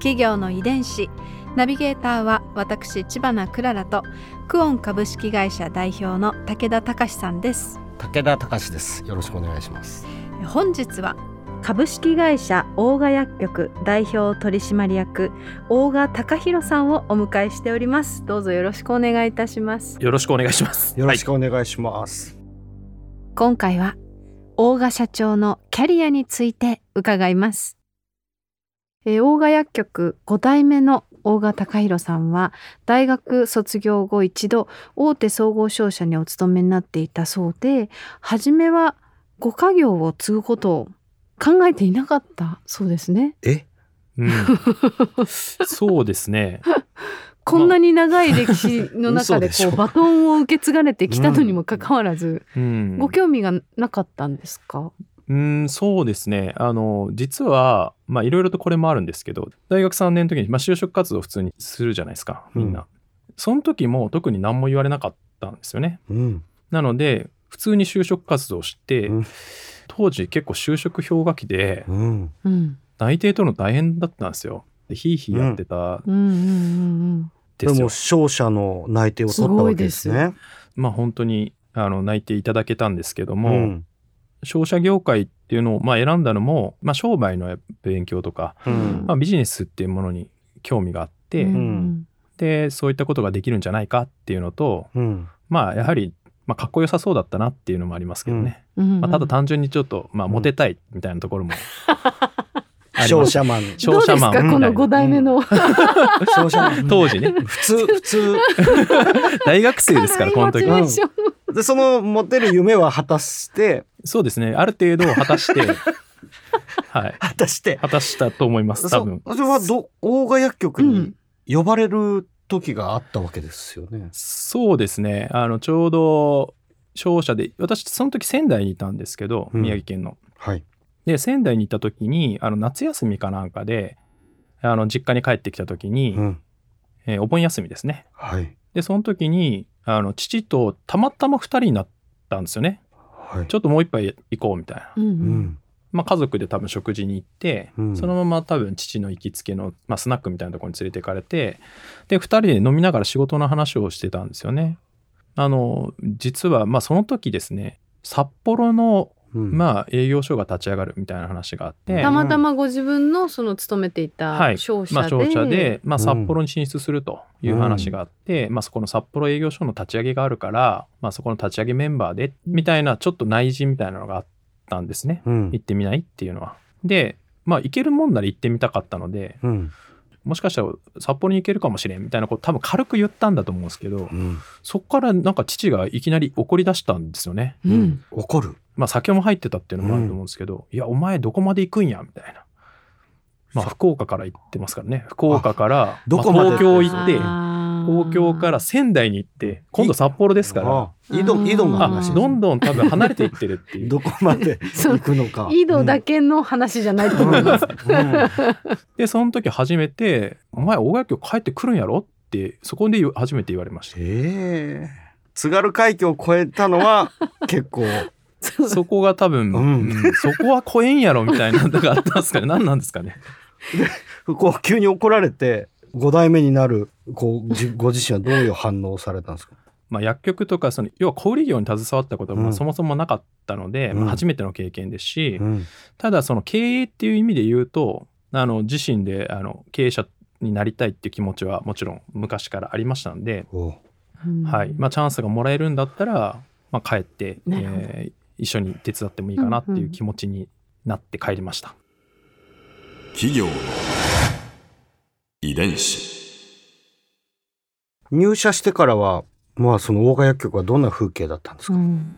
企業の遺伝子。ナビゲーターは私千葉なクララとクオン株式会社代表の武田隆さんです。武田隆です。よろしくお願いします。本日は株式会社大賀薬局代表取締役大賀隆弘さんをお迎えしております。どうぞよろしくお願いいたします。よろしくお願いします。よろしくお願いします、今回は大賀社長のキャリアについて伺います、えー大賀薬局5代目の大賀隆弘さんは大学卒業後一度大手総合商社にお勤めになっていたそうで初めはご家業を継ぐことを考えていなかったそうですね。え？うん、そうですね。こんなに長い歴史の中でこうバトンを受け継がれてきたのにもかかわらず、うん、ご興味がなかったんですか？うん、そうですね。あの実はまあいろいろとこれもあるんですけど、大学3年の時にまあ就職活動を普通にするじゃないですか、みんな。うんその時も特に何も言われなかったんですよね。うん。なので普通に就職活動をして、うん。当時結構就職氷河期で内定取るの大変だったんですよ。でヒーヒーやってた。ですよ。でも商社の内定を取ったわけですね。まあ本当にあの内定いただけたんですけどうも、ん商社業界っていうのをまあ選んだのも、まあ、商売の勉強とか、うん。まあ、ビジネスっていうものに興味があって、うん。んでそういったことができるんじゃないかっていうのとうん。まあやはり、まあ、かっこよさそうだったなっていうのもありますけどね、まあ、ただ単純にちょっと、まあ、モテたいみたいなところも商社マン。どうですか商社マンこの5代目の、商社マン。当時ね。普 通普通。大学生ですからこの時でそのモテる夢は果たしてそうですねある程度果たして はい果たして果たしたと思います多そ分それはど大賀薬局に呼ばれる時があったわけですよね。そうですねあのちょうど商社で私その時仙台にいたんですけどうん宮城県の。はい。で仙台に行った時にあの夏休みかなんかであの実家に帰ってきた時に、うん。えーお盆休みですね。はい。でその時にあの父とたまたま2人になったんですよね。はい。ちょっともう一杯行こうみたいな。うん。まあ、家族で多分食事に行って、うんそのまま多分父の行きつけの、まあ、スナックみたいなところに連れて行かれてで2人で飲みながら仕事の話をしてたんですよね。あの実はまあその時ですね札幌のうん。まあ営業所が立ち上がるみたいな話があって、たまたまご自分のその勤めていたはい。まあ、商社で、商社で、まあ、うん。札幌に進出するという話があって、まあ、そこの札幌営業所の立ち上げがあるから、まあ、そこの立ち上げメンバーでみたいなちょっと内示みたいなのがあったんですね。うん。行ってみないっていうのは。で、まあ、行けるもんなら行ってみたかったので、うん。もしかしたら札幌に行けるかもしれんみたいなこと多分軽く言ったんだと思うんですけど、うん。そこからなんか父がいきなり怒り出したんですよね。うん怒る。まあ酒も入ってたっていうのもあると思うんですけど、いや、お前どこまで行くんやみたいな。まあ福岡から行ってますからね。福岡から東京行って、東京から仙台に行って、今度札幌ですから、あ井戸、井戸のあ話。どんどん多分離れていってるっていう。どこまで行くのか。井戸だけの話じゃないと思います、で、その時初めて、お前大垣帰ってくるんやろって、そこで初めて言われました。ええ津軽海峡を越えたのは 結構そこが多分、うんうんそこは超えんやろみたいなのがあったんですかね。何なんですかね。こう急に怒られて5代目になるこうじ ご自身はどういう反応をされたんですか？まあ、薬局とかその要は小売業に携わったこともうん。そもそもなかったので、うん。まあ、初めての経験ですし、うん。ただその経営っていう意味で言うとあの自身であの経営者になりたいっていう気持ちはもちろん昔からありましたんで、はい。まあ、チャンスがもらえるんだったら、まあ、帰って、えー一緒に手伝ってもいいかなっていう気持ちになって帰りました。企業の遺伝子。入社してからはまあその大賀薬局はどんな風景だったんですか、うん。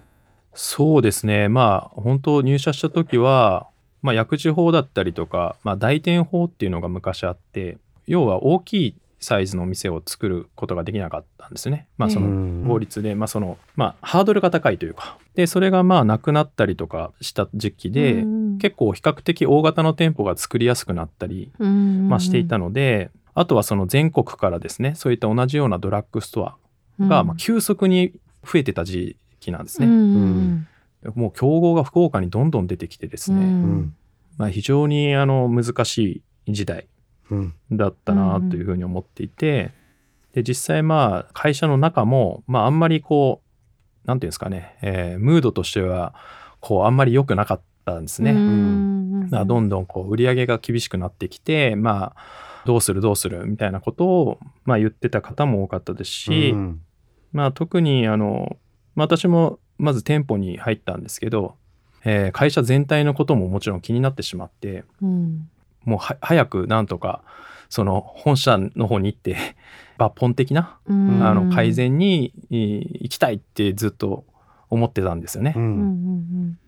そうですね。まあ本当入社した時は、まあ、薬事法だったりとか、まあ、代店法っていうのが昔あって要は大きいサイズの店を作ることができなかったんですね。まあその法律で、まあその、まあハードルが高いというか。で、それがまあなくなったりとかした時期で、うん。結構比較的大型の店舗が作りやすくなったり、うん。まあしていたので、あとはその全国からですね、そういった同じようなドラッグストアがまあ急速に増えてた時期なんですね。うん。もう競合が福岡にどんどん出てきてですね、うん。まあ非常にあの難しい時代うん。だったなというふうに思っていて、で実際まあ会社の中も、まあ、あんまりこうなんていうんですかね、えームードとしてはこうあんまり良くなかったんですね。うん。まあどんどんこう売り上げが厳しくなってきてまあどうするどうするみたいなことを、まあ、言ってた方も多かったですし、うん。まあ、特にあの、まあ私もまず店舗に入ったんですけど、えー会社全体のことももちろん気になってしまってうん。もうは早くなんとかその本社の方に行って 抜本的なうん。あの改善にえー行きたいってずっと思ってたんですよね。ううんん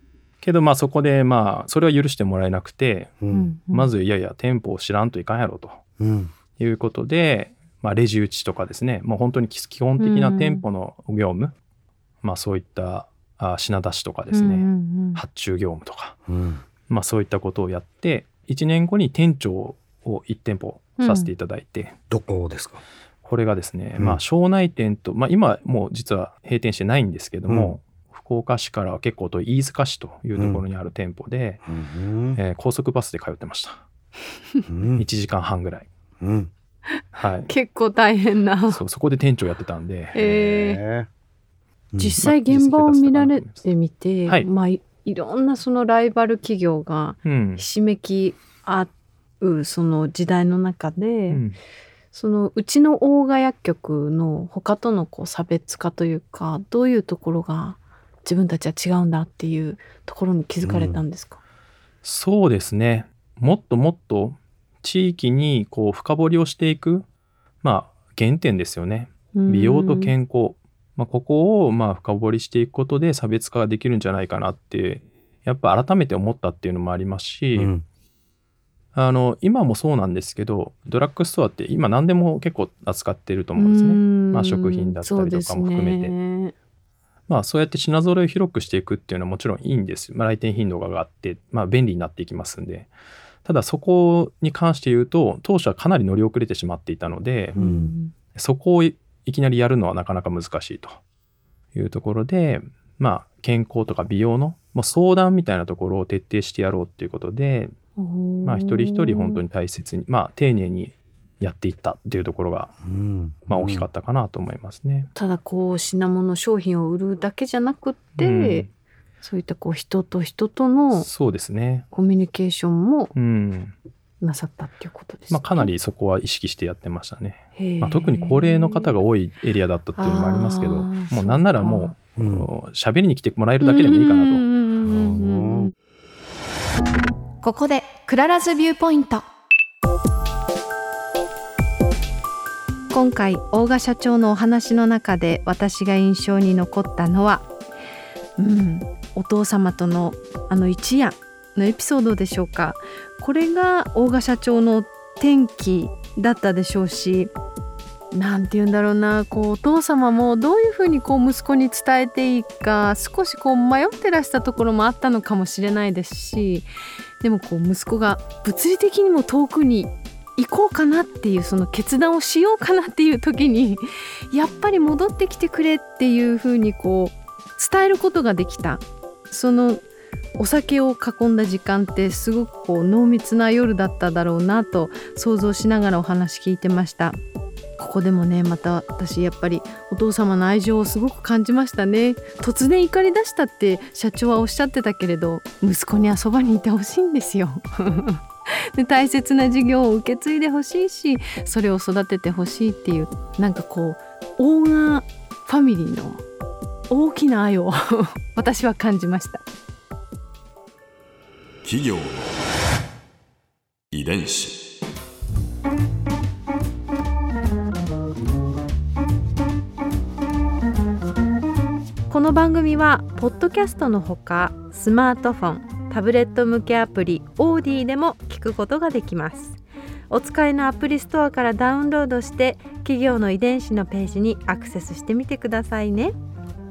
けどまあそこでまあそれは許してもらえなくて、ううんん。まずいやいや店舗を知らんといかんやろと。うんいうことで、まあ、レジ打ちとかですね。もう本当に基基本的な店舗の業務、まあそういったあ品出しとかですね、うん発注業務とか、うん。まあ、そういったことをやって1年後に店長を1店舗させていただいて、どこですか？これがですね、うん。まあ庄内店と、まあ、今もう実は閉店してないんですけども、福岡市からは結構遠い飯塚市というところにある店舗で、うん。えー高速バスで通ってましたうん。1時間半ぐらい、うん。はい、結構大変な。そうそこで店長やってたんで、えー。実際現場を見られてみて、はい。まあいいろんなそのライバル企業がうん。ひしめき合うその時代の中で、うん。そのうちの大賀薬局の他とのこう差別化というかどういうところが自分たちは違うんだっていうところに気づかれたんですか、そうですねもっともっと地域にこう深掘りをしていくまあ原点ですよね。美容と健康、まあ、ここをまあ深掘りしていくことで差別化ができるんじゃないかなってやっぱ改めて思ったっていうのもありますし、うん。あの今もそうなんですけどドラッグストアって今何でも結構扱ってると思うんですね。まあ食品だったりとかも含めて。まあそうやって品揃えを広くしていくっていうのはもちろんいいんです。まあ、来店頻度が上がって、まあ便利になっていきますんで。ただそこに関して言うと当初はかなり乗り遅れてしまっていたので、うん。そこをいいきなりやるのはなかなか難しいというところで、まあ健康とか美容のもう相談みたいなところを徹底してやろうっていうことで、まあ一人一人本当に大切に、まあ丁寧にやっていったっていうところが、うん。まあ大きかったかなと思いますね。ただこう品物商品を売るだけじゃなくって、うんそういったこう人と人とのそうですね。コミュニケーションもうん。なさったっていうことですね。まあかなりそこは意識してやってましたね。まあ、特に高齢の方が多いエリアだったっていうのもありますけど、もうなんならもう、うんこう喋りに来てもらえるだけでもいいかなと。うんうんうんうんうんここで Clara's Viewpoint今回大賀社長のお話の中で私が印象に残ったのは、うん、お父様とのあの一夜のエピソードでしょうか。これが大賀社長の転機だったでしょうしなんて言うんだろうな。こうお父様もどういうふうにこう息子に伝えていいか少しこう迷ってらしたところもあったのかもしれないですしでもこう息子が物理的にも遠くに行こうかなっていうその決断をしようかなっていう時にやっぱり戻ってきてくれっていうふうにこう伝えることができた。そのお酒を囲んだ時間ってすごくこう濃密な夜だっただろうなと想像しながらお話聞いてました。ここでもねまた私やっぱりお父様の愛情をすごく感じましたね。突然怒り出したって社長はおっしゃってたけれど息子にはそばにいてほしいんですよ。で大切な事業を受け継いでほしいしそれを育ててほしいっていうなんかこうオーナーファミリーの大きな愛を 私は感じました。企業の遺伝子。この番組はポッドキャストのほかスマートフォンタブレット向けアプリオーディでも聞くことができます。お使いのアプリストアからダウンロードして企業の遺伝子のページにアクセスしてみてくださいね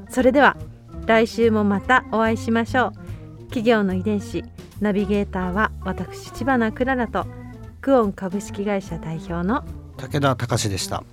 それでは来週もまたお会いしましょう。企業の遺伝子ナビゲーターは私千葉なクララとクオン株式会社代表の武田隆でした。